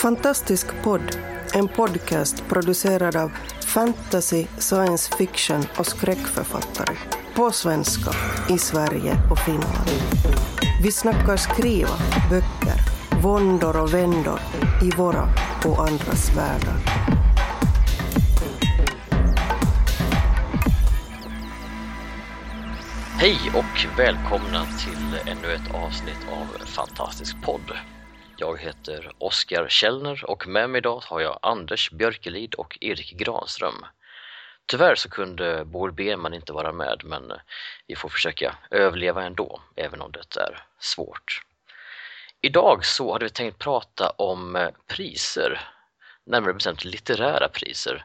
Fantastisk podd, en podcast producerad av fantasy, science fiction och skräckförfattare. På svenska, i Sverige och Finland. Vi snackar skriva, böcker, våndor och vändor i våra och andras världar. Hej och välkomna till ännu ett avsnitt av Fantastisk podd. Jag heter Oskar Källner och med mig idag har jag Anders Björkelid och Erik Granström. Tyvärr så kunde Boel Berman inte vara med men vi får försöka överleva ändå, även om det är svårt. Idag så hade vi tänkt prata om priser, närmare bestämt litterära priser.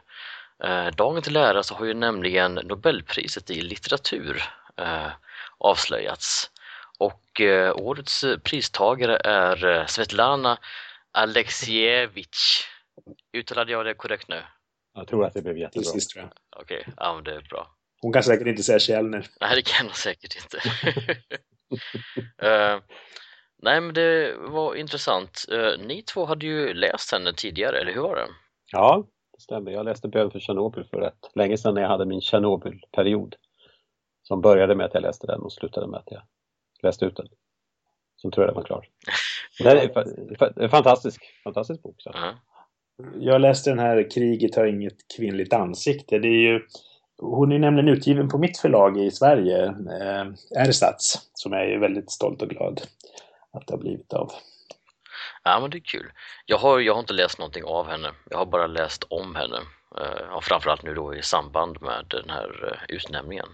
Eh, dagen till ära så har ju nämligen Nobelpriset i litteratur eh, avslöjats och eh, årets pristagare är eh, Svetlana Alexievich. Uttalade jag det korrekt nu? Jag tror att det blev jättebra. Precis, tror jag. Okej, okay. ja men det är bra. Hon kan säkert inte säga Källner. Nej, det kan hon säkert inte. uh, nej, men det var intressant. Uh, ni två hade ju läst henne tidigare, eller hur var det? Ja, det stämmer. Jag läste Bön för Tjernobyl för rätt länge sedan när jag hade min Tjernobylperiod. Som började med att jag läste den och slutade med att jag läste ut den. Så tror jag den var klar. Det är en fantastisk, fantastisk bok. Så. Uh-huh. Jag läste den här Kriget har inget kvinnligt ansikte. Det är ju, hon är nämligen utgiven på mitt förlag i Sverige, eh, Ersatz, som jag är väldigt stolt och glad att det har blivit av. Ja men det är kul. Jag har, jag har inte läst någonting av henne, jag har bara läst om henne. Eh, framförallt nu då i samband med den här eh, utnämningen.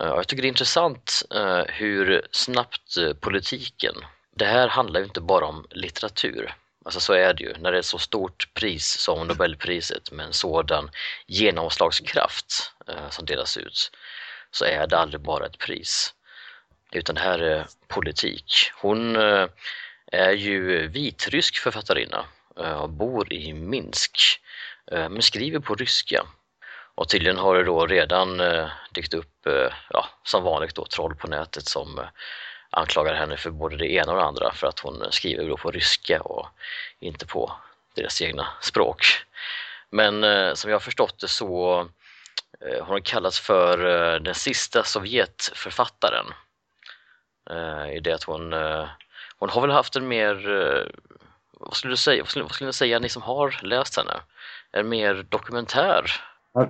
Eh, jag tycker det är intressant eh, hur snabbt eh, politiken, det här handlar ju inte bara om litteratur, alltså så är det ju, när det är ett så stort pris som Nobelpriset med en sådan genomslagskraft som delas ut, så är det aldrig bara ett pris. Utan det här är politik. Hon är ju vitrysk författarinna och bor i Minsk, men skriver på ryska. Och tydligen har det då redan eh, dykt upp, eh, ja, som vanligt då, troll på nätet som eh, anklagar henne för både det ena och det andra för att hon skriver då på ryska och inte på deras egna språk. Men eh, som jag har förstått det så eh, har hon kallats för eh, den sista Sovjetförfattaren. Eh, I det att hon, eh, hon har väl haft en mer, eh, vad skulle du säga, vad skulle, vad skulle du säga ni som har läst henne? En mer dokumentär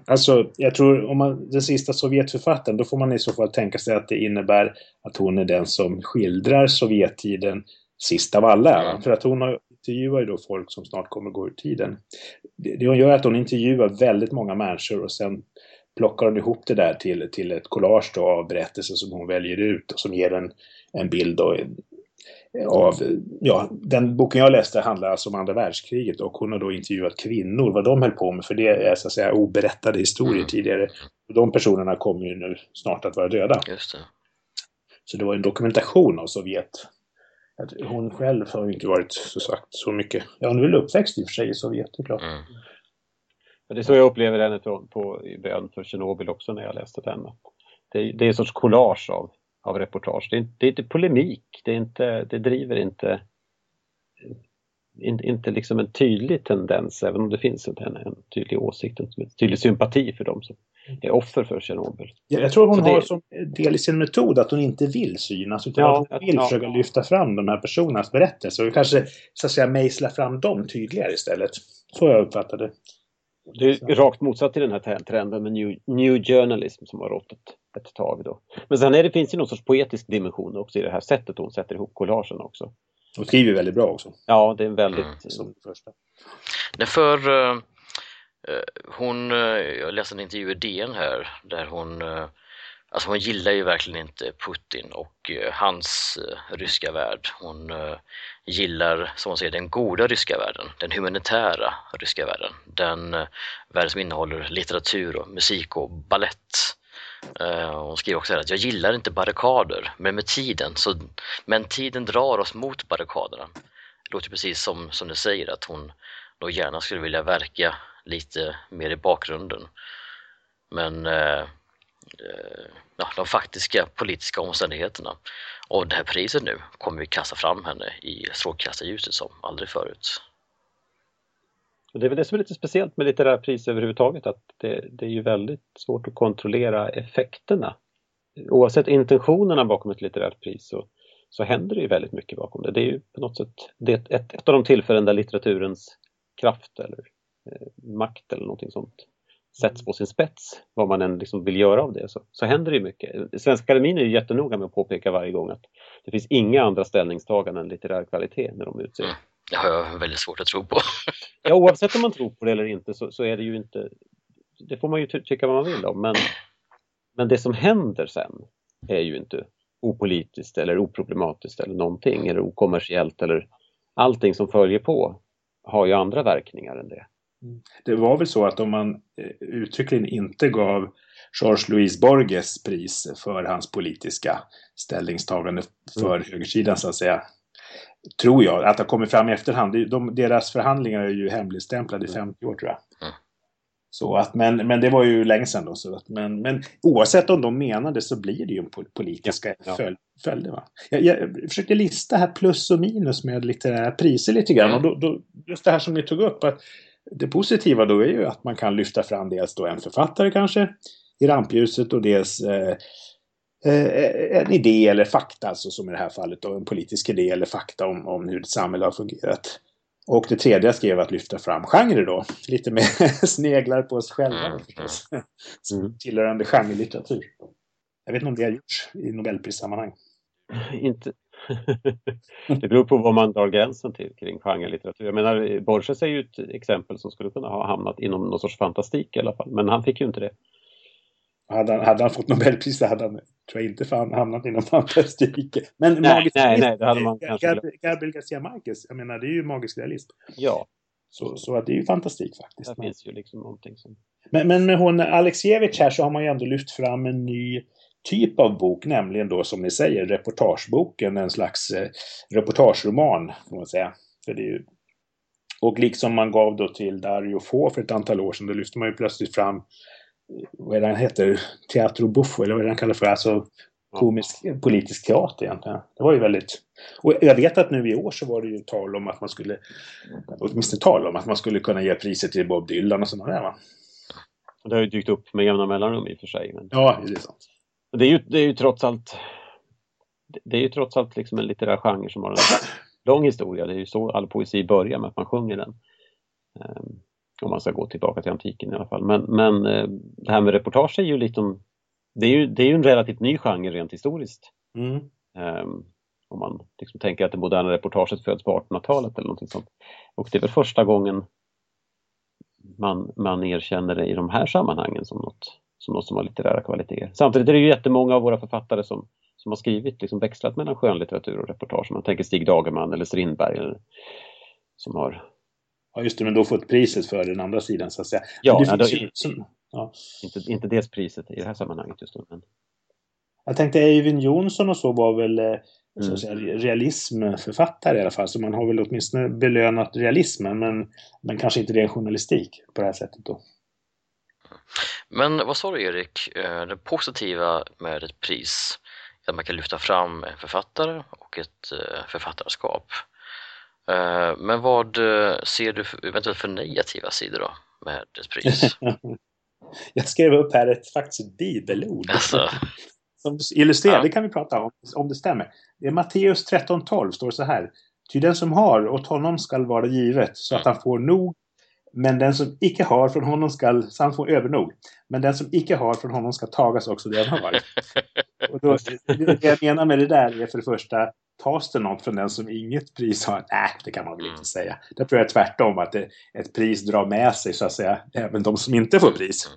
Alltså, jag tror om man, den sista Sovjetförfattaren, då får man i så fall tänka sig att det innebär att hon är den som skildrar Sovjettiden sist av alla. Mm. För att hon har, intervjuar ju då folk som snart kommer gå ur tiden. Det, hon gör är att hon intervjuar väldigt många människor och sen plockar hon ihop det där till, till ett collage då av berättelser som hon väljer ut och som ger en, en bild och av, ja, den boken jag läste handlar alltså om andra världskriget och hon har då intervjuat kvinnor, vad de höll på med, för det är så att säga oberättade historier mm. tidigare. De personerna kommer ju nu snart att vara döda. Just det. Så det var en dokumentation av Sovjet. Hon själv har ju inte varit så sagt så mycket, ja hon är väl uppväxt i och för sig i Sovjet, det är klart. Mm. Det är så jag upplever henne på, på, i bön för Tjernobyl också när jag läste den. Det, det är en sorts collage av av reportage. Det är, det är inte polemik, det, är inte, det driver inte, in, inte liksom en tydlig tendens, även om det finns en, en tydlig åsikt, en tydlig sympati för dem som är offer för Tjernobyl. Ja, jag tror hon det... har som del i sin metod att hon inte vill synas, utan ja, att hon vill ja. försöka lyfta fram de här personernas berättelser och kanske så att säga mejsla fram dem tydligare istället. Så jag uppfattade det. Det är rakt motsatt till den här trenden med new, new journalism som har rått ett, ett tag. Då. Men sen är det, finns det någon sorts poetisk dimension också i det här sättet hon sätter ihop collagen också. Hon skriver väldigt bra också. Ja, det är en väldigt... Mm. Som första. Därför, uh, hon, uh, jag läste en intervju i DN här där hon uh, Alltså hon gillar ju verkligen inte Putin och uh, hans uh, ryska värld. Hon uh, gillar, som hon säger, den goda ryska världen, den humanitära ryska världen. Den värld som innehåller litteratur och musik och ballett. hon skriver också här att jag gillar inte barrikader, men med tiden, så, men tiden drar oss mot barrikaderna. Det låter precis som, som du säger, att hon då gärna skulle vilja verka lite mer i bakgrunden. Men Eh, Eh, ja, de faktiska politiska omständigheterna. Och det här priset nu kommer vi kasta fram henne i strålkastarljuset som aldrig förut. Och det är väl det som är lite speciellt med litterära priser överhuvudtaget, att det, det är ju väldigt svårt att kontrollera effekterna. Oavsett intentionerna bakom ett litterärt pris så, så händer det ju väldigt mycket bakom det. Det är ju på något sätt det ett, ett av de tillfällen där litteraturens kraft eller eh, makt eller någonting sånt sätts på sin spets, vad man än liksom vill göra av det, så, så händer det mycket. Svenska Akademin är ju jättenoga med att påpeka varje gång att det finns inga andra ställningstaganden än litterär kvalitet när de utser. Det har jag väldigt svårt att tro på. ja, oavsett om man tror på det eller inte så, så är det ju inte, det får man ju ty tycka vad man vill om, men, men det som händer sen är ju inte opolitiskt eller oproblematiskt eller någonting, eller okommersiellt eller allting som följer på har ju andra verkningar än det. Det var väl så att om man eh, uttryckligen inte gav Georges Louis Borges pris för hans politiska ställningstagande för mm. högersidan så att säga. Tror jag att det har kommit fram i efterhand. De, deras förhandlingar är ju hemligstämplade i 50 mm. år tror jag. Mm. Så att, men, men det var ju länge sedan då. Så att, men, men oavsett om de menade så blir det ju politiska ja. Föl, följder. Va? Jag, jag försökte lista här plus och minus med litterära priser lite grann. Och då, då, just det här som ni tog upp. att det positiva då är ju att man kan lyfta fram dels då en författare kanske i rampljuset och dels eh, eh, en idé eller fakta, alltså som i det här fallet då en politisk idé eller fakta om, om hur ett samhälle har fungerat. Och det tredje jag skrev att lyfta fram genre då. Lite mer sneglar på oss själva mm, förstås. Mm. Tillhörande genrelitteratur. Jag vet inte om det har gjorts i Nobelprissammanhang. Inte, det beror på vad man drar gränsen till kring genrelitteratur. Jag menar, Borges är ju ett exempel som skulle kunna ha hamnat inom någon sorts fantastik i alla fall, men han fick ju inte det. Hade han, hade han fått Nobelpris så hade han, tror jag inte, fan, hamnat inom fantastik. Men nej, magisk nej, nej, det hade man Gabriel, Gabriel Garcia Marquez, jag menar, det är ju magisk realism. Ja. Så, så att det är ju fantastik faktiskt. Det finns ju liksom någonting som... Men, men med hon Alexievich här så har man ju ändå lyft fram en ny typ av bok, nämligen då som ni säger reportageboken, en slags eh, reportageroman kan man säga. För det är ju... Och liksom man gav då till Dario Fo för ett antal år sedan, då lyfte man ju plötsligt fram, eh, vad är det han heter, Teatro Buffo, eller vad är det han kallar för, alltså komisk politisk teater egentligen. Det var ju väldigt... Och jag vet att nu i år så var det ju tal om att man skulle, åtminstone tal om att man skulle kunna ge priset till Bob Dylan och sådana där va. Det har ju dykt upp med jämna mellanrum i och för sig. Men... Ja, det är sant. Det är ju, det är ju trots allt det är ju trots allt liksom en litterär genre som har en lång historia. Det är ju så all poesi börjar med att man sjunger den. Um, om man ska gå tillbaka till antiken i alla fall. Men, men uh, det här med reportage är ju liksom det är ju, det är ju en relativt ny genre rent historiskt. Mm. Um, om man liksom tänker att det moderna reportaget föds på 1800-talet eller någonting sånt. Och det är väl första gången man, man erkänner det i de här sammanhangen som något som något som har litterära kvaliteter. Samtidigt är det ju jättemånga av våra författare som, som har skrivit, liksom växlat mellan skönlitteratur och reportage. Man tänker Stig Dagerman eller Strindberg eller, som har... Ja just det, men då fått priset för den andra sidan så att säga. Ja, ja, då, som, ja. Inte, inte dels priset i det här sammanhanget just nu. Men... Jag tänkte Eivind Jonsson och så var väl eh, mm. säga, realismförfattare i alla fall. Så man har väl åtminstone belönat realismen men, men kanske inte ren journalistik på det här sättet då. Men vad sa du Erik, eh, det positiva med ett pris är att man kan lyfta fram en författare och ett eh, författarskap. Eh, men vad ser du eventuellt för negativa sidor då med ett pris? Jag skrev upp här ett faktiskt bibelord. Alltså. Som illustrerar, ja. det kan vi prata om, om det stämmer. Det är Matteus 13.12 står så här. Ty den som har, åt honom skall vara givet, så att mm. han får nog men den som icke har från honom skall samt få övernog. Men den som icke har från honom ska tagas också det han har. Och då, det jag menar med det där är för det första, tas det något från den som inget pris har? Nej, det kan man väl inte mm. säga. Det tror jag är tvärtom, att det, ett pris drar med sig så att säga även de som inte får pris.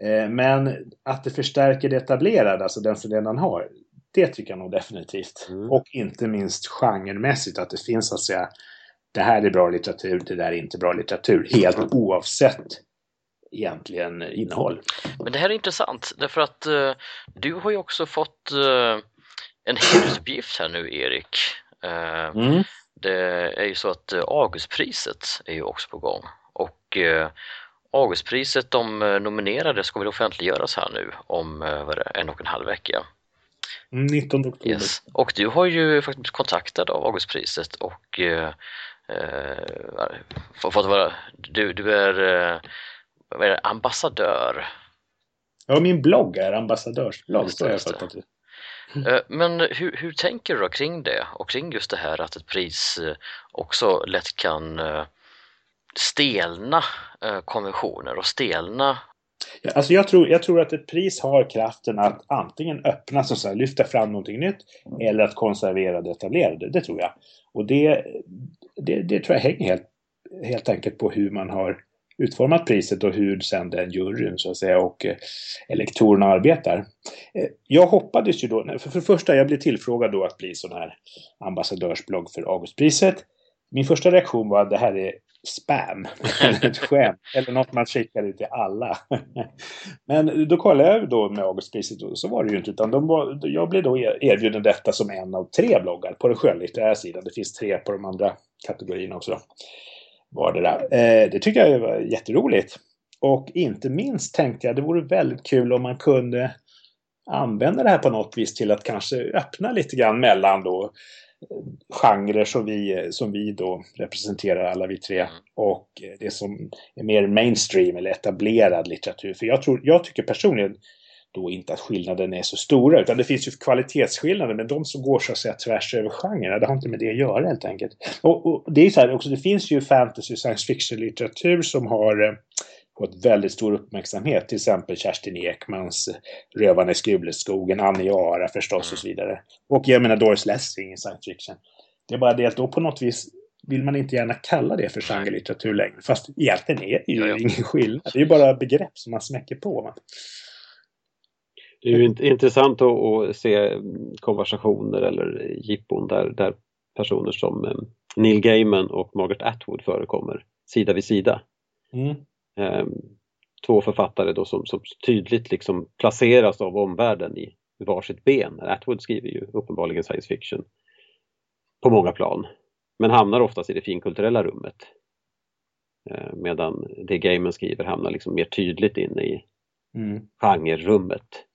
Mm. Eh, men att det förstärker det etablerade, alltså den som redan har, det tycker jag nog definitivt. Mm. Och inte minst genremässigt, att det finns så att säga det här är bra litteratur, det där är inte bra litteratur. Helt oavsett egentligen innehåll. Men det här är intressant därför att uh, du har ju också fått uh, en hedersuppgift här nu Erik. Uh, mm. Det är ju så att Augustpriset är ju också på gång och Augustpriset, de nominerade ska väl offentliggöras här nu om en och en halv vecka. 19 oktober. Yes. Och du har ju faktiskt kontaktad av Augustpriset och eh, fått vara, du, du är, eh, vad är det, ambassadör. Ja, min blogg är ambassadörsblogg. Just just det. Eh, Men hur, hur tänker du då kring det och kring just det här att ett pris eh, också lätt kan eh, stelna eh, konventioner och stelna Alltså jag, tror, jag tror att ett pris har kraften att antingen öppna, så säga, lyfta fram någonting nytt eller att konservera det etablerade. Det tror jag. Och det, det, det tror jag hänger helt, helt enkelt på hur man har utformat priset och hur sen den juryn så att säga och eh, elektorerna arbetar. Eh, Jag hoppades ju då, för, för det första jag blev tillfrågad då att bli sån här ambassadörsblogg för Augustpriset. Min första reaktion var att det här är spam, eller ett skämt, eller något man skickar ut till alla. Men då kollade jag då med Augustpriset och så var det ju inte, utan de var, jag blev då erbjuden detta som en av tre bloggar på den skönlitterära sidan. Det finns tre på de andra kategorierna också. Då. Var det, där. Eh, det tycker jag var jätteroligt. Och inte minst tänkte jag det vore väldigt kul om man kunde använda det här på något vis till att kanske öppna lite grann mellan då genrer som vi, som vi då representerar alla vi tre och det som är mer mainstream eller etablerad litteratur. För jag, tror, jag tycker personligen då inte att skillnaden är så stora utan det finns ju kvalitetsskillnader men de som går så att säga tvärs över genrer det har inte med det att göra helt enkelt. Och, och det är så här också, det finns ju fantasy science fiction litteratur som har eh, fått väldigt stor uppmärksamhet. Till exempel Kerstin Ekmans Rövarna i Skulleskogen, Aniara förstås och så vidare. Och jag menar Doris Lessing i science fiction. Det är bara det att då på något vis vill man inte gärna kalla det för genrelitteratur längre. Fast egentligen är det ju Ja, ja. ingen skillnad. Det är ju bara begrepp som man smäcker på. Va? Det är ju int- intressant att, att se konversationer eller jippon där, där personer som eh, Neil Gaiman och Margaret Atwood förekommer sida vid sida. Mm. Eh, Två författare då som, som tydligt liksom placeras av omvärlden i varsitt ben. Atwood skriver ju uppenbarligen science fiction på många plan men hamnar oftast i det finkulturella rummet. Eh, Medan det Gaiman skriver hamnar liksom mer tydligt inne i Mm. genrerummet.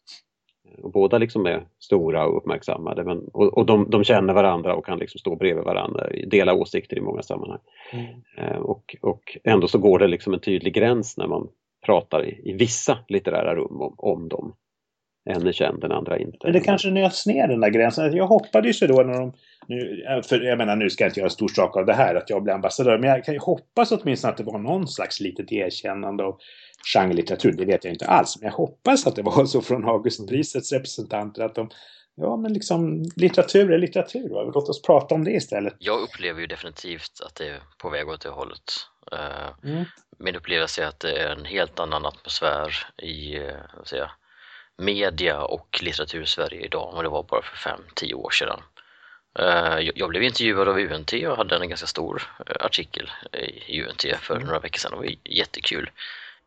Och båda liksom är stora och uppmärksammade men, och, och de, de känner varandra och kan liksom stå bredvid varandra, dela åsikter i många sammanhang. Mm. Eh, och, och ändå så går det liksom en tydlig gräns när man pratar i, i vissa litterära rum om, om dem. En är känd, den andra inte. Men det kanske nöts ner den där gränsen. Jag hoppades ju då när de... Nu, för jag menar, nu ska jag inte göra stor sak av det här att jag blir ambassadör. Men jag kan ju hoppas åtminstone att det var någon slags litet erkännande av genrelitteratur. Det vet jag inte alls. Men jag hoppas att det var så från Augustprisets representanter att de... Ja, men liksom litteratur är litteratur. Va? Låt oss prata om det istället. Jag upplever ju definitivt att det är på väg åt det hållet. Eh, Mm. Min upplevelse är att det är en helt annan atmosfär i eh, vad säger jag, media och litteratur i Sverige idag än vad det var bara för fem, tio år sedan. Eh, jag- blev intervjuad av UNT och hade en ganska stor artikel i UNT för några veckor sedan. Det var jättekul.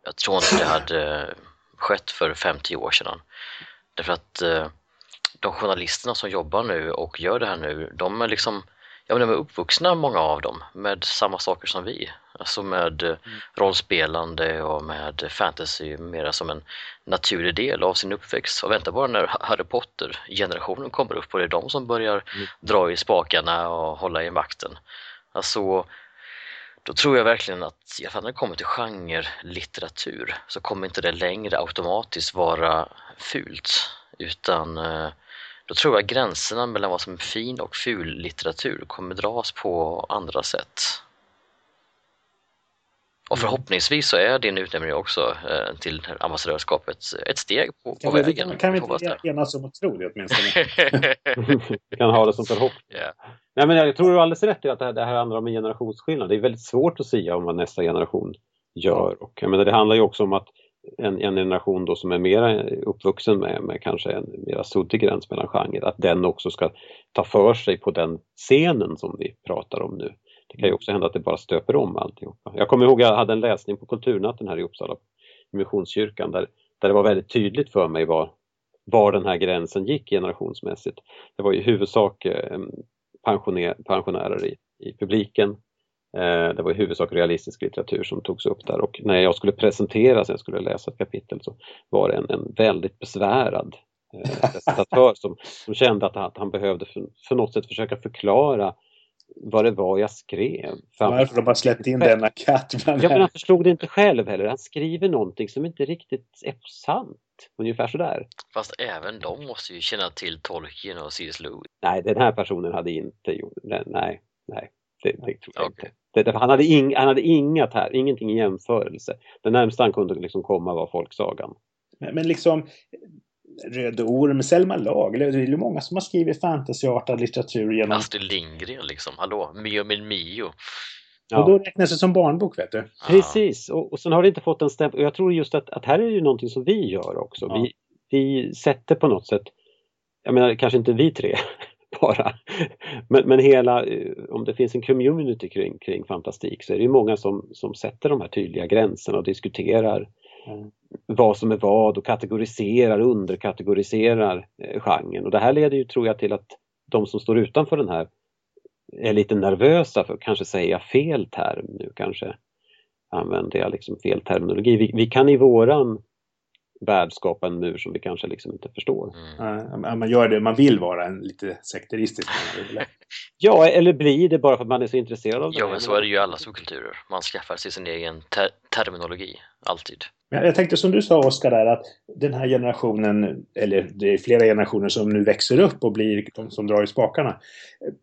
Jag tror inte det hade skett för fem, tio år sedan. Därför att eh, de journalisterna som jobbar nu och gör det här nu, de är liksom Ja, men de är uppvuxna, många av dem, med samma saker som vi. Alltså med eh, rollspelande och med fantasy mera som en naturlig del av sin uppväxt. Och vänta bara när Harry Potter-generationen kommer upp och det är de som börjar dra i spakarna och hålla i makten. Alltså, då tror jag verkligen att, i alla fall när det kommer till genre-litteratur, så kommer inte det längre automatiskt vara fult. Utan eh, då tror jag gränserna mellan vad som är fin och ful litteratur kommer dras på andra sätt. Och förhoppningsvis så är din utnämning också eh, till ambassadörskapet ett steg på, på Kan vi, vägen. kan vi inte enas om att tro det åtminstone? Vi kan ha det som förhoppning. Ja. Nej, men jag tror du har alldeles rätt i att det här, det här handlar om en generationsskillnad. Det är väldigt svårt att säga om vad nästa generation gör. Och, jag menar, det handlar ju också om att en, en generation då som är mera uppvuxen med, med kanske en mera suddig gräns mellan genrer, att den också ska ta för sig på den scenen som vi pratar om nu. Det kan ju också hända att det bara stöper om alltihopa. Jag kommer ihåg att jag hade en läsning på Kulturnatten här i Uppsala, i Missionskyrkan, där, där det var väldigt tydligt för mig var, var den här gränsen gick generationsmässigt. Det var i huvudsak eh, pensionärer i, i publiken. Eh, det var i huvudsak realistisk litteratur som togs upp där och när jag skulle presentera, sen jag skulle läsa ett kapitel, så var det en, en väldigt besvärad eh, presentatör som, som kände att han, att han behövde för, för något sätt försöka förklara vad det var jag skrev. Varför de har släppt in denna katt Ja, men han förstod det inte själv heller. Han skriver någonting som inte riktigt är sant. Ungefär sådär. Fast även de måste ju känna till Tolkien och C.S. Lewis. Nej, den här personen hade inte gjort det. Nej, nej. Det, det tror jag Okej. inte. Det, han, hade ing, han hade inga här, ingenting i jämförelse. Det närmsta han kunde liksom komma var folksagan. Men, men liksom Röde Orm, Selma Lagerlöf, det är ju många som har skrivit fantasyartad litteratur genom... Astrid Lindgren liksom, hallå, Mio min Mio. Och då räknas det som barnbok vet du. Precis, och, och sen har det inte fått en stämpel. Och jag tror just att, att här är det ju någonting som vi gör också. Ja. Vi, vi sätter på något sätt, jag menar kanske inte vi tre bara, men, men hela, eh, om det finns en community kring, kring fantastik så är det ju många som, som sätter de här tydliga gränserna och diskuterar Mm. Vad som är vad och kategoriserar, underkategoriserar eh, genren. Och det här leder ju, tror jag, till att de som står utanför den här är lite nervösa för att kanske säga fel term nu kanske använder jag liksom fel terminologi. Vi, vi kan i våran värld skapa en mur som vi kanske liksom inte förstår. Mm. Ja, man gör det, man vill vara en lite sekteristisk. eller? Ja, eller blir det bara för att man är så intresserad av det? Ja, men så är det ju i alla subkulturer. Man skaffar sig sin egen ter terminologi, alltid. Men jag tänkte som du sa Oskar där att den här generationen, eller det är flera generationer som nu växer upp och blir de som drar i spakarna.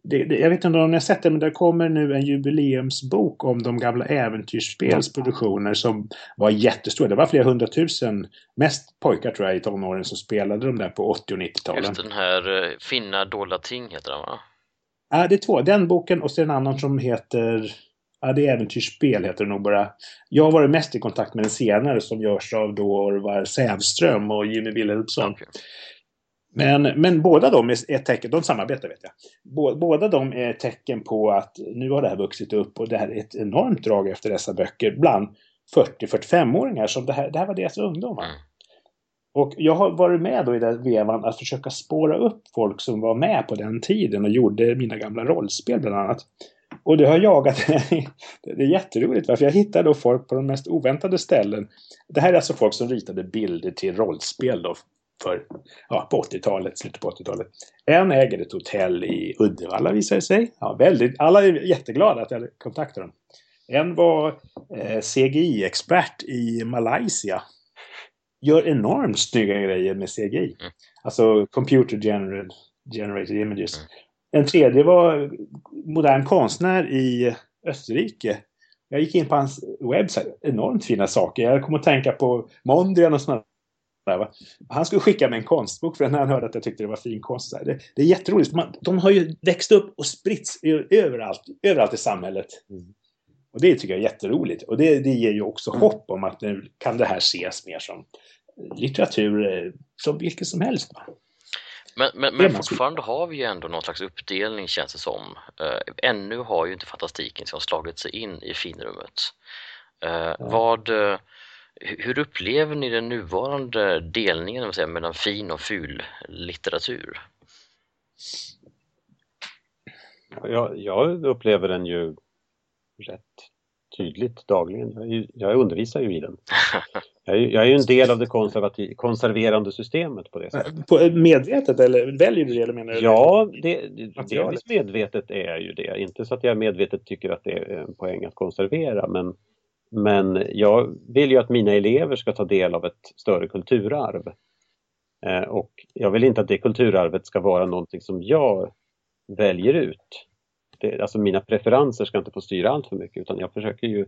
Det, det, jag vet inte om ni har sett det men det kommer nu en jubileumsbok om de gamla äventyrsspelsproduktioner som var jättestora. Det var flera hundratusen, mest pojkar tror jag i tonåren som spelade de där på 80 och 90-talen. Just den här eh, Finna dolda ting heter den va? Ja, det är två. Den boken och det en annan som heter... Ja, det är Äventyrsspel heter det nog bara. Jag har varit mest i kontakt med den senare som görs av då Orvar Sävström och Jimmy Wilhelmsson. Okej. Men, men båda de är tecken, de samarbetar vet jag. Bå, båda de är tecken på att nu har det här vuxit upp och det här är ett enormt drag efter dessa böcker bland 40-45-åringar som det här, det här var deras ungdom. va? Mm. Och jag har varit med då i den vevan att försöka spåra upp folk som var med på den tiden och gjorde mina gamla rollspel bland annat. Och det har jagat Det är jätteroligt va? för jag hittade då folk på de mest oväntade ställen. Det här är alltså folk som ritade bilder till rollspel då för, ja, på 80-talet, slutet på 80-talet. En äger ett hotell i Uddevalla visar det sig. Ja, väldigt, alla är jätteglada att jag kontaktade dem. En var eh, CGI-expert i Malaysia. Gör enormt snygga grejer med CGI. Mm. Alltså computer generated, generated images. En tredje var modern konstnär i Österrike. Jag gick in på hans webbsajt. Enormt fina saker. Jag kom att tänka på Mondrian och sådana? Han skulle skicka mig en konstbok för när han hörde att jag tyckte det var fin konst. Det, det är jätteroligt. Man, de har ju växt upp och spritts överallt, överallt i samhället. Mm. Och det tycker jag är jätteroligt. Och det, det ger ju också hopp om att nu kan det här ses mer som litteratur eh, som vilket som helst. Va? Men, men, men fortfarande har vi ju ändå någon slags uppdelning känns det som. Eh, ännu har ju inte fantastiken liksom slagit sig in i finrummet. Eh, vad, eh, hu- hur upplever ni den nuvarande delningen jag, mellan fin och ful litteratur? Jag, jag upplever den ju rätt tydligt dagligen. Jag, jag undervisar ju i den. Jag är, ju- en del av det konserverande systemet på det sättet. På, medvetet eller väljer du det eller menar du? Ja, det, det, delvis medvetet är jag ju det. Inte så att jag medvetet tycker att det är en poäng att konservera men, men jag vill ju att mina elever ska ta del av ett större kulturarv. Eh, och jag vill inte att det kulturarvet ska vara någonting som jag väljer ut. Det, alltså mina preferenser ska inte få styra allt för mycket utan jag försöker ju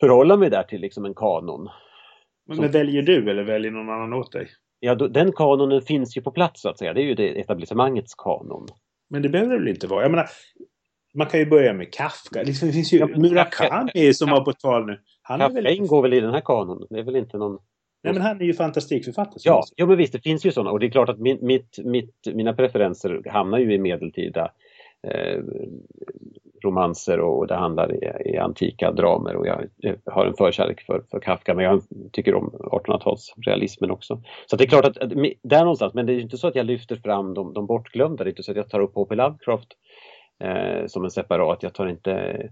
förhålla mig där till liksom en kanon. Men väljer du eller väljer någon annan åt dig? Ja, då, den kanonen finns ju på plats så att säga. Det är ju det etablissemangets kanon. Men det behöver det väl inte vara? Jag menar, man kan ju börja med Kafka. Liksom, det finns ju Ja, Murakami som var på tal nu. Han är Kafka väl... ingår väl i den här kanonen? Det är väl inte någon... Nej, men han är ju fantastikförfattare. Ja, jo, men visst, det finns ju sådana och det är klart att min, mitt, mitt, mina preferenser hamnar ju i medeltida eh, romanser och det handlar i, i antika dramer och jag, har en förkärlek för, för Kafka men jag tycker om 1800-talsrealismen också. Så det är klart att, att där någonstans, men det är inte så att jag lyfter fram de, de bortglömda, det är inte så att jag tar upp H.P. Lovecraft eh, som en separat, jag tar inte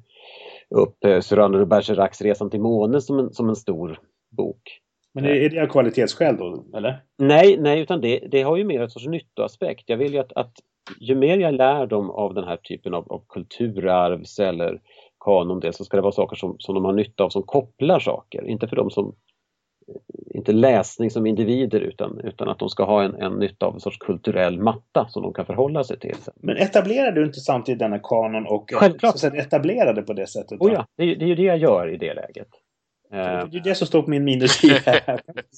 upp eh, Cyrano de Bergeracs Resan till månen som en, som en stor bok. Men är, det av kvalitetsskäl då, eller? Nej, nej, utan det, det har ju mer ett sorts nyttoaspekt. Jag vill ju att, att ju mer jag lär dem av den här typen av, av kulturarvs eller kanondel så ska det vara saker som, som de har nytta av som kopplar saker. Inte för dem som inte läsning som individer utan, utan att de ska ha en, en nytta av en sorts kulturell matta som de kan förhålla sig till. Men etablerar du inte samtidigt denna kanon och Självklart. Så att etablerade på det sättet? Oh ja, det, är, det är ju det jag gör i det läget. Det är ju det som står på min minussida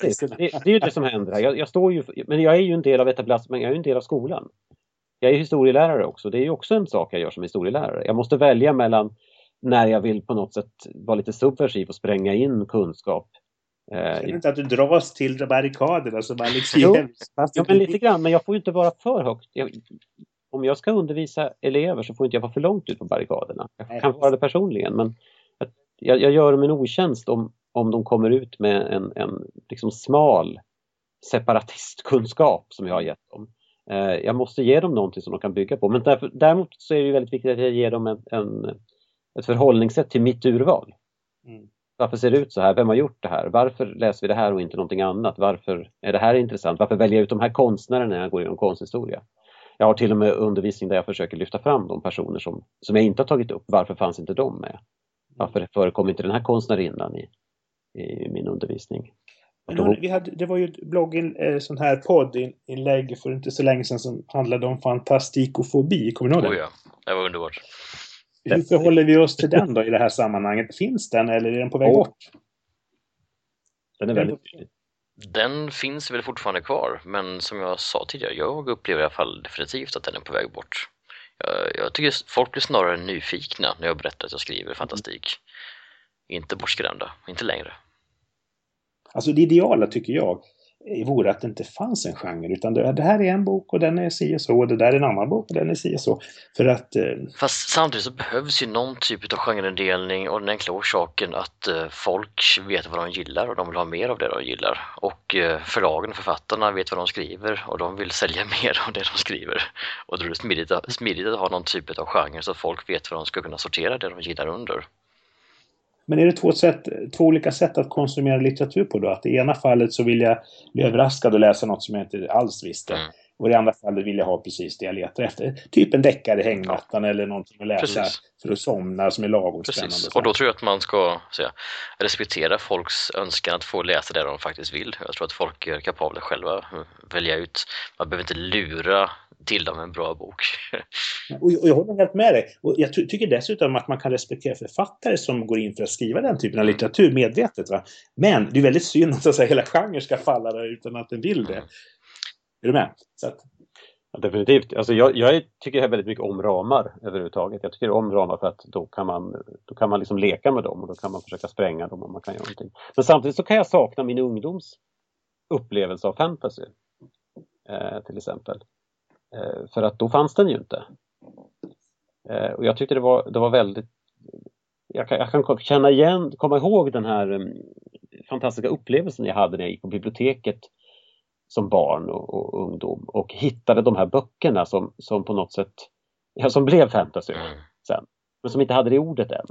det, det är ju det som händer. Jag, jag, står ju, men jag är ju en del av etablissemanget, jag är ju en del av skolan. Jag är historielärare också, det är ju också en sak jag gör som historielärare. Jag måste välja mellan när jag vill på något sätt vara lite subversiv och spränga in kunskap Känner inte att du dras till barrikaderna som Alex Jo, Fast ja, men lite grann, men jag får ju inte vara för högt. Jag, om jag ska undervisa elever så får inte jag vara för långt ut på barrikaderna. Jag kan vara det personligen, men jag, jag gör dem en otjänst om, om de kommer ut med en, en liksom smal separatistkunskap som jag har gett dem. Eh, jag måste ge dem någonting som de kan bygga på. Men därför, däremot så är det väldigt viktigt att jag ger dem en, en, ett förhållningssätt till mitt urval. Mm. Varför ser det ut så här? Vem har gjort det här? Varför läser vi det här och inte någonting annat? Varför är det här intressant? Varför väljer jag ut de här konstnärerna när jag går igenom konsthistoria? Jag har till och med undervisning där jag försöker lyfta fram de personer som, som jag inte har tagit upp. Varför fanns inte de med? Varför förekom inte den här konstnärinnan i, i min undervisning? Hon, vi hade, det var ju ett blogg, eh, sån här poddinlägg för inte så länge sedan som handlade om fantastikofobi. Kommer du ihåg det? Oh ja, det var underbart. Hur förhåller vi oss till den då i det här sammanhanget? Finns den eller är den på väg Åh. bort? Den är väldigt. Den finns väl fortfarande kvar, men som jag sa tidigare, jag upplever i alla fall definitivt att den är på väg bort. Jag, jag tycker folk blir snarare nyfikna när jag berättar att jag skriver fantastik. Inte bortskrämda, inte längre. Alltså det ideala tycker jag vore att det inte fanns en genre utan det, det här är en bok och den är si och så och det där är en annan bok och den är si och så. För att eh, Fast samtidigt så behövs ju någon typ av genreindelning och den enkla orsaken att eh, folk vet vad de gillar och de vill ha mer av det de gillar. Och eh, förlagen och författarna vet vad de skriver och de vill sälja mer av det de skriver. Och då är det smidigt, smidigt att ha någon typ av genre så att folk vet vad de ska kunna sortera det de gillar under. Men är det två, sätt, två olika sätt att konsumera litteratur på då? Att i ena fallet så vill jag bli överraskad och läsa något som jag inte alls visste. Mm. Och i andra fallet vill jag ha precis det jag letar efter. Typ en deckare i hängmattan eller någonting att läsa Precis. för att somna som är lagom spännande. Precis, och då tror jag att man ska säga, respektera folks önskan att få läsa det de faktiskt vill. Jag tror att folk är kapabla själva att välja ut. Man behöver inte lura till dem en bra bok. Och, och jag håller helt med dig. Och jag ty- tycker dessutom att man kan respektera författare som går in för att skriva den typen av Mm. litteratur medvetet. Va? Men det är väldigt synd att säga, hela genren ska falla där utan att den vill det. Mm. Är du med? Så att, Ja, definitivt. Alltså jag, jag tycker väldigt mycket om ramar överhuvudtaget. Jag tycker om ramar för att då kan man, då kan man liksom leka med dem och då kan man försöka spränga dem om man kan göra någonting. Men samtidigt så kan jag sakna min ungdoms upplevelse av fantasy. Eh, till exempel. Eh, för att då fanns den ju inte. Eh, och jag tyckte det var, det var väldigt jag kan, jag kan känna igen, komma ihåg den här um, fantastiska upplevelsen jag hade när jag gick på biblioteket som barn och, och ungdom och hittade de här böckerna som, som på något sätt, ja, som blev fantasy Mm. sen, men som inte hade det ordet än.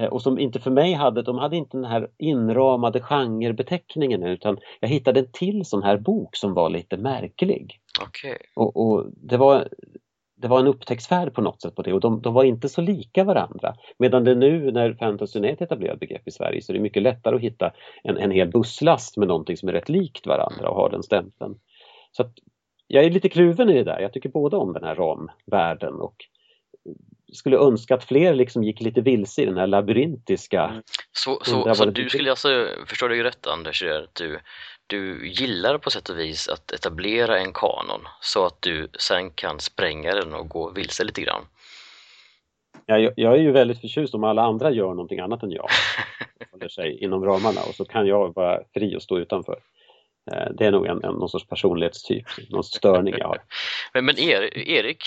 Eh, Och som inte för mig hade, de hade inte den här inramade genrebeteckningen utan jag hittade en till sån här bok som var lite märklig. Okej. Och, och det, var, det var en upptäcktsfärd på något sätt på det och de, de var inte så lika varandra. Medan det nu när fantasyn är ett etablerat begrepp i Sverige så är det mycket lättare att hitta en, en hel busslast med någonting som är rätt likt varandra och har den stämpeln. Så att jag är lite kluven i det där. Jag tycker både om den här ramvärlden och skulle önska att fler liksom gick lite vilse i den här labyrintiska Mm. Så, så, så du skulle alltså, förstår du rätt Anders, att du, du gillar på sätt och vis att etablera en kanon så att du sen kan spränga den och gå vilse lite grann. Jag, jag är ju väldigt förtjust om alla andra gör någonting annat än jag. Håller sig inom ramarna och så kan jag vara fri och stå utanför. Eh, Det är nog en, en, någon sorts personlighetstyp, någon störning jag har. Men, men er, Erik,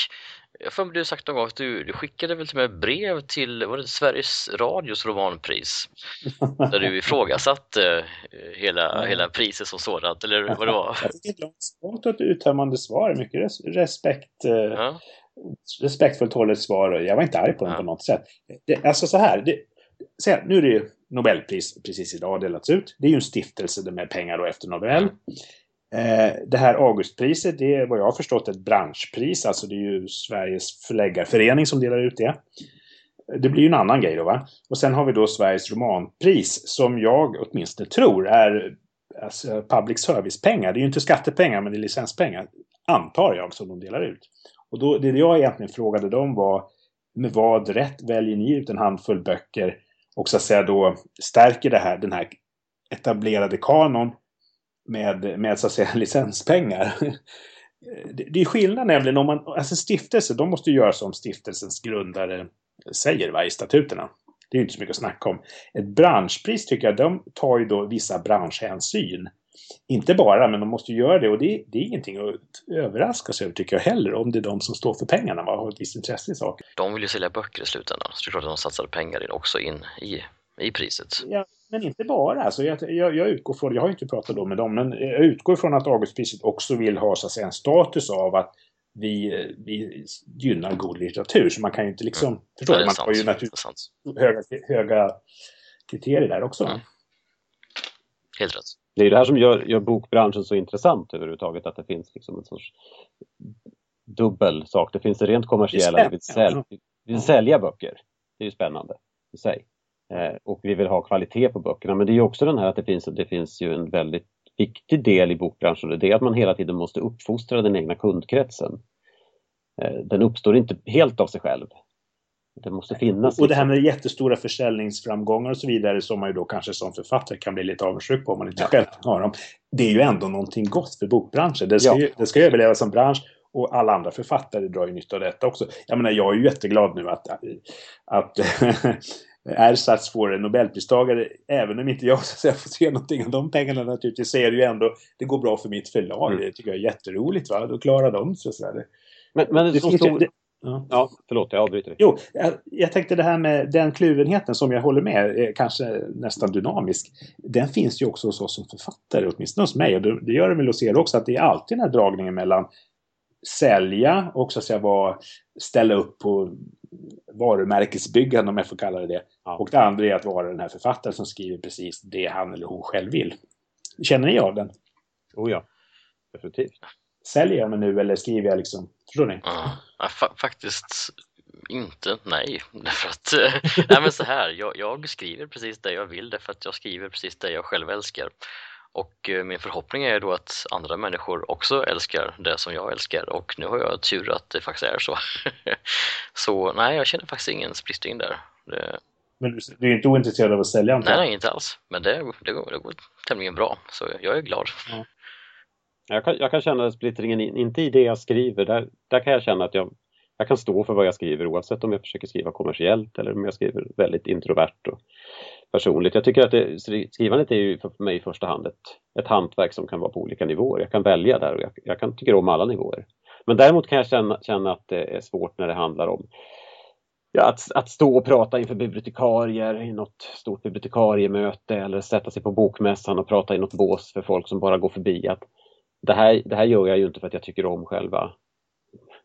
jag mig du sagt någon gång att du, du skickade väl till med brev till var det Sveriges Radios romanpris där du ifrågasatte eh, hela, hela priset som sådant, eller vad det var? Jag fick ett långt långt och ett uttömmande svar. Mycket res respekt, eh, Ja, respektfullt hållet svar. Jag var inte arg på den Ja. på något sätt. Det, alltså så här. Det, så här, nu är det ju Nobelpris precis idag delats ut. Det är ju en stiftelse med pengar då efter Nobel. Eh, det här Augustpriset, det är vad jag har förstått ett branschpris. Alltså det är ju Sveriges förläggarförening som delar ut det. Det blir ju en annan grej då va. Och sen har vi då Sveriges romanpris som jag åtminstone tror är alltså, public service-pengar. Det är ju inte skattepengar men det är licenspengar. Antar jag som de delar ut. Och då, det jag egentligen frågade dem var med vad rätt väljer ni ut en handfull böcker och så att säga då stärker det här, den här etablerade kanon med, med så att säga licenspengar. Det, är skillnad nämligen om man, alltså stiftelse, de måste göra som stiftelsens grundare säger va, i statuterna. Det är ju inte så mycket att snacka om. Ett branschpris tycker jag, de tar ju då vissa branschhänsyn. Inte bara, men de måste göra det och det, det är ingenting att överraska sig över tycker jag heller om det är de som står för pengarna och har ett visst intresse i saker De vill ju sälja böcker i slutändan, så det är klart att de satsar pengar också in i, i priset. Ja, men inte bara. Alltså jag, jag, jag utgår från, jag har inte pratat då med dem, men jag utgår från att Augustpriset också vill ha så att säga, en status av att vi, vi gynnar god litteratur. Så man kan ju inte liksom... Mm. Förstår du? Man sant. har ju naturligtvis höga, höga kriterier där också. Mm. Helt rätt. Det är det här som gör, gör bokbranschen så intressant överhuvudtaget, att det finns liksom en sorts dubbel sak. Det finns det rent kommersiella, vi vill, sälja, vi vill sälja böcker. Det är ju spännande i sig. Eh, och vi vill ha kvalitet på böckerna. Men det är ju också den här att det finns, det finns ju en väldigt viktig del i bokbranschen det är att man hela tiden måste uppfostra den egna kundkretsen. Eh, den uppstår inte helt av sig själv. Det måste finnas. Och det här liksom- med jättestora försäljningsframgångar och så vidare som man ju då kanske som författare kan bli lite avundsjuk på om man inte själv har dem. Det är ju ändå någonting gott för bokbranschen. Det ska, ja. ju, det ska överleva som bransch och alla andra författare drar ju nytta av detta också. Jag menar, jag är ju jätteglad nu att, att Ersatz får en Nobelpristagare, även om inte jag så säga, får se någonting av de pengarna naturligtvis, så är det ju ändå, det går bra för mitt förlag. Mm. Det tycker jag är jätteroligt. Va? Då klarar de sig sådär. Men, men det, det så stor... ja. ja, förlåt, jag avbryter dig. Jo, jag, jag, tänkte det här med den kluvenheten som jag håller med, är kanske nästan dynamisk. Den finns ju också hos oss som författare, åtminstone hos mig. Och det, det gör det väl hos er också, att det är alltid den här dragningen mellan sälja och så att säga vara, ställa upp på varumärkesbyggande om jag får kalla det det. Ja. Och det andra är att vara den här författaren som skriver precis det han eller hon själv vill. Känner ni av den? Oh ja, definitivt. Säljer jag mig nu eller skriver jag liksom? Förstår ni? Ja, fa faktiskt inte, nej. Därför att, nej men så här, jag, jag, skriver precis det jag vill därför att jag skriver precis det jag själv älskar. Och eh, min förhoppning är då att andra människor också älskar det som jag älskar och nu har jag tur att det faktiskt är så. så nej, jag känner faktiskt ingen splittring där. Det... Men du är inte ointresserad av att sälja antar Nej, nej, inte alls. Men det, det, går, det går tämligen bra, så jag är glad. Ja. Jag, kan, jag kan känna splittringen, inte i det jag skriver. Där, där kan jag känna att jag, jag kan stå för vad jag skriver oavsett om jag försöker skriva kommersiellt eller om jag skriver väldigt introvert. Och, personligt. Jag tycker att det, skrivandet är ju för mig i första hand ett, ett hantverk som kan vara på olika nivåer. Jag kan välja där och jag, jag kan tycka om alla nivåer. Men däremot kan jag känna, känna att det är svårt när det handlar om ja, att, att stå och prata inför bibliotekarier i något stort bibliotekariemöte eller sätta sig på bokmässan och prata i något bås för folk som bara går förbi. Att det, här, det här gör jag ju inte för att jag tycker om själva,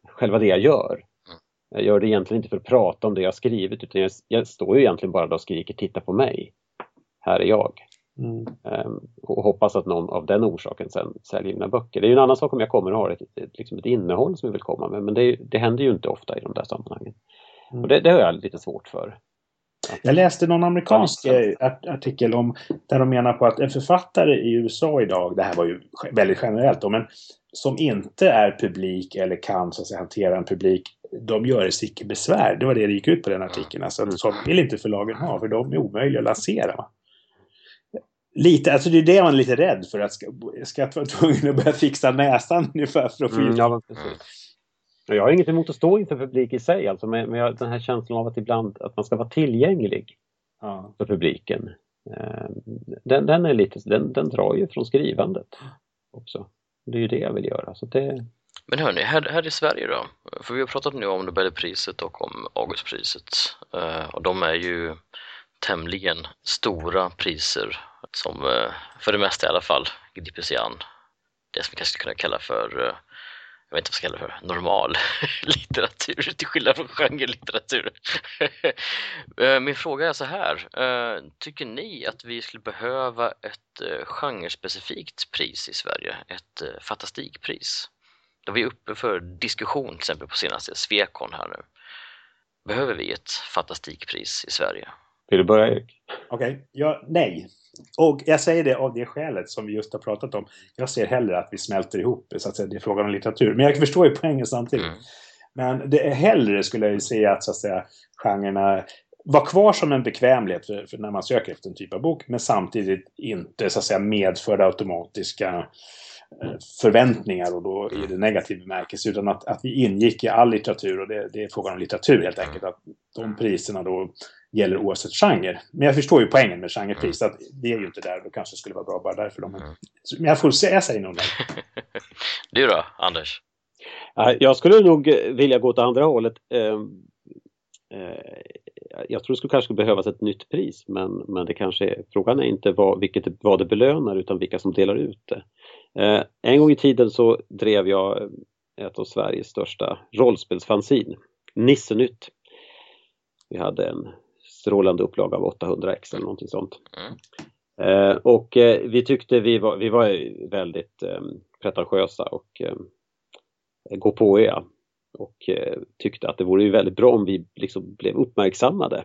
själva det jag gör. Jag gör det egentligen inte för att prata om det jag skrivit utan jag, jag står ju egentligen bara där och skriker titta på mig. Här är jag. Mm. Um, och hoppas att någon av den orsaken sen säljer mina böcker. Det är ju en annan sak om jag kommer och har ett, ett, liksom ett innehåll som jag vill komma med men det, det händer ju inte ofta i de där sammanhangen. Mm. Och det, det har jag lite svårt för. Jag läste någon amerikansk artikel om där de menar på att en författare i USA idag, det här var ju väldigt generellt då, men som inte är publik eller kan så att säga, hantera en publik, de gör sig icke besvär. Det var det det gick ut på den artikeln. Alltså, mm. så vill inte förlagen ha, för de är omöjliga att lansera. Lite, alltså det är det man är lite rädd för, att ska, ska jag vara tvungen att börja fixa näsan ungefär för att få mm, ja, Jag har inget emot att stå inför publik i sig, alltså, men, men den här känslan av att ibland att man ska vara tillgänglig ja. för publiken. Eh, den, den, är lite, den, den drar ju från skrivandet också. Det är ju det jag vill göra. Så det... Men hörni, här, här i Sverige då? För vi har pratat nu om Nobelpriset och om Augustpriset uh, och de är ju tämligen stora priser som uh, för det mesta i alla fall griper sig an det som vi kanske skulle kunna kalla för uh, jag vet inte vad jag ska kalla det för, normal litteratur till skillnad från genrelitteratur. Min fråga är så här, tycker ni att vi skulle behöva ett genrespecifikt pris i Sverige, ett fantastikpris? Då vi är uppe för diskussion till exempel på senaste Svekon här nu. Behöver vi ett fantastikpris i Sverige? Vill du börja Erik? Okej, okay. ja, nej. Och jag säger det av det skälet som vi just har pratat om. Jag ser hellre att vi smälter ihop, så att säga, det är frågan om litteratur. Men jag förstår ju poängen samtidigt. Mm. Men det är hellre skulle jag ju säga att så att säga genrerna var kvar som en bekvämlighet för, för, när man söker efter en typ av bok. Men samtidigt inte så att säga medförda automatiska förväntningar och då i det negativ bemärkelse. Utan att, att vi ingick i all litteratur och det, det är frågan om litteratur helt enkelt. Att de priserna då gäller oavsett genre. Men jag förstår ju poängen med genrepris. Mm. Att det är ju inte där. Då kanske skulle vara bra bara därför. De. Mm. Men jag får säga, säger nog du då, Anders? Jag skulle nog vilja gå åt andra hållet. Eh, jag tror det skulle kanske behövas ett nytt pris men, men det kanske är, frågan är inte vad, vilket, vad det belönar utan vilka som delar ut det. Eh, en gång i tiden så drev jag ett av Sveriges största rollspelsfanzin, Nissenytt. Vi hade en strålande upplaga av 800 ex eller någonting sånt. Mm. Eh, och eh, vi tyckte vi var, vi var väldigt eh, pretentiösa och eh, gå på ja. Och eh, tyckte att det vore ju väldigt bra om vi liksom blev uppmärksammade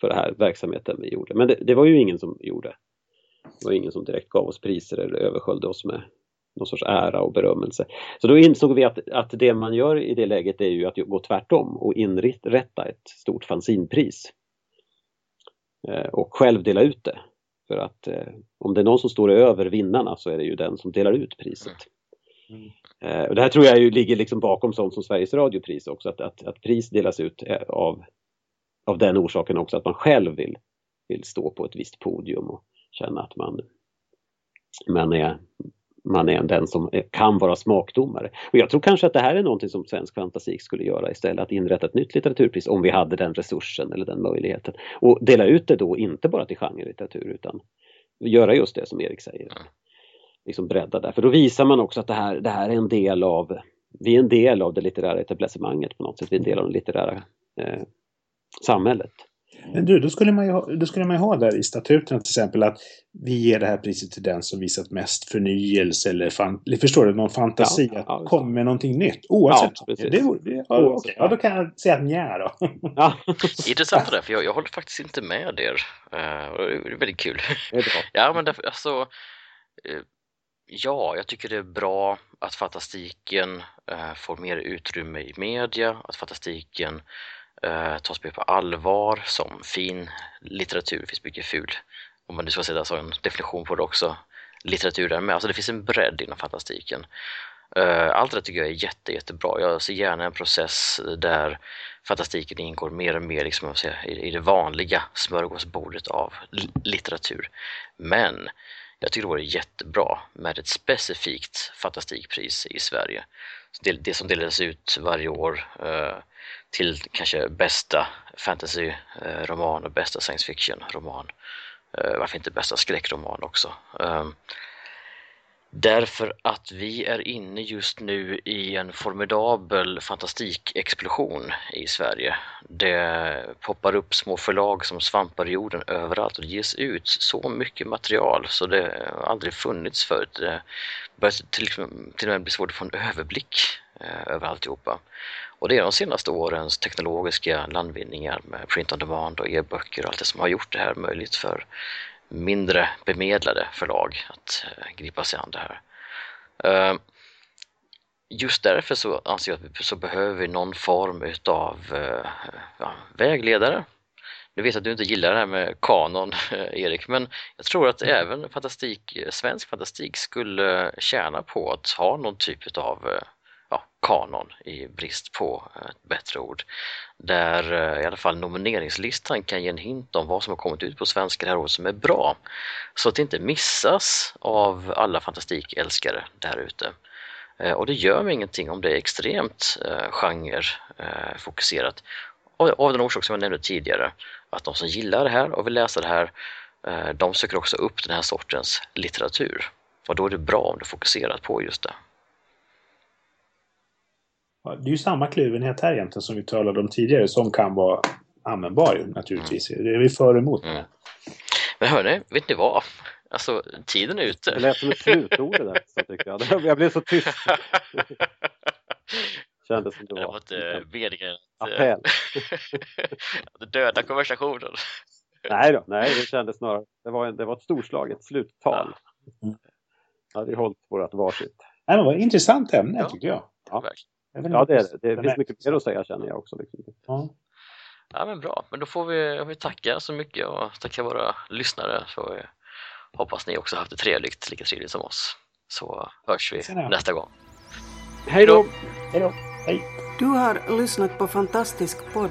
för den här verksamheten vi gjorde. Men det, det, var ju ingen som gjorde. Det var ingen som direkt gav oss priser eller översköljde oss med någon sorts ära och berömmelse. Så då insåg vi att, att det man gör i det läget är ju att gå tvärtom och inrätta ett stort fanzinpris Eh, och själv dela ut det. För att eh, om det är någon som står över vinnarna så är det ju den som delar ut priset. Mm. Och det här tror jag ju ligger liksom bakom sånt som Sveriges Radiopris också, att, att, att pris delas ut eh, av, av den orsaken också att man själv vill, vill stå på ett visst podium och känna att man, man är man är den som eh, kan vara smakdomare. Och jag tror kanske att det här är någonting som svensk fantastik skulle göra istället, att inrätta ett nytt litteraturpris om vi hade den resursen eller den möjligheten. Och dela ut det då inte bara till genrelitteratur utan göra just det som Erik säger. Liksom bredda där, för då visar man också att det här, det här är en del av, vi är en del av det litterära etablissemanget på något sätt, vi är en del av det litterära eh, samhället. Men du, då skulle, man ju ha, då skulle man ju ha där i statuterna till exempel att vi ger det här priset till den som visat mest förnyelse eller, fan, eller förstår du, någon fantasi ja, att ja, komma med någonting nytt. Oavsett. Ja, det, det, det, ja, okay. ja, då kan jag säga nja då. Ja. Intressant det, för jag, jag håller faktiskt inte med er. Uh, det är väldigt kul. Är ja, men därför, alltså, uh, Ja, jag tycker det är bra att fantastiken eh, får mer utrymme i media, att fantastiken eh, tas mer på allvar som fin litteratur. Det finns mycket ful, om man nu ska sätta så alltså en definition på det också, litteratur där med. Alltså det finns en bredd inom fantastiken. Eh, allt det tycker jag är jätte, jättebra. Jag ser gärna en process där fantastiken ingår mer och mer liksom, säga, i det vanliga smörgåsbordet av litteratur. Men jag tycker det vore jättebra med ett specifikt fantastikpris i Sverige. Det, det som delas ut varje år eh, till kanske bästa fantasy-roman eh, och bästa science fiction-roman. Eh, varför inte bästa skräckroman också? Ehm, därför att vi är inne just nu i en formidabel fantastikexplosion i Sverige. Det poppar upp små förlag som svampar i jorden överallt och det ges ut så mycket material så det har aldrig funnits förut. Det börjar till, till och med bli svårt att få en överblick eh, över alltihopa. Och det är de senaste årens teknologiska landvinningar med print on demand och e-böcker och allt det som har gjort det här möjligt för mindre bemedlade förlag att eh, gripa sig an det här. Eh, just därför så anser jag att vi så behöver vi någon form utav eh, ja, vägledare. Nu vet att du inte gillar det här med kanon, Erik, men jag tror att mm. även fantastik, svensk fantastik skulle tjäna på att ha någon typ utav ja, kanon i brist på ett bättre ord. Där eh, i alla fall nomineringslistan kan ge en hint om vad som har kommit ut på svenska det här året som är bra. Så att det inte missas av alla fantastikälskare där ute. Eh, och det gör mig ingenting om det är extremt eh, genrefokuserat. Av den orsak som jag nämnde tidigare, att de som gillar det här och vill läsa det här, de söker också upp den här sortens litteratur. Och då är det bra om det är fokuserat på just det det är ju samma kluvenhet här egentligen som vi talade om tidigare som kan vara användbar naturligtvis. Det är vi för och emot. Mm. Men hörni, vet ni vad? Alltså, tiden är ute. Det lät som ett slutord det där, så tycker jag. Jag blev så tyst. Kändes som det var. Det var ett äh, meningen Appell. döda konversationen. Nej då, nej det kändes snarare, det var, en, det var ett storslaget sluttal. Mm. Ja, vi hållit vårt varsitt. Nej, det var ett intressant ämne Ja. tycker jag. Ja. Ja, det är det. Det finns mycket mer att säga känner jag också. Liksom. Ja. Ja men bra, men då får vi, vi tacka så mycket och tacka våra lyssnare så vi hoppas ni också haft det trevligt, lika trevligt som oss. Så hörs vi Senare. nästa gång. Hej då! Hej då! Hej! Du har lyssnat på Fantastisk podd.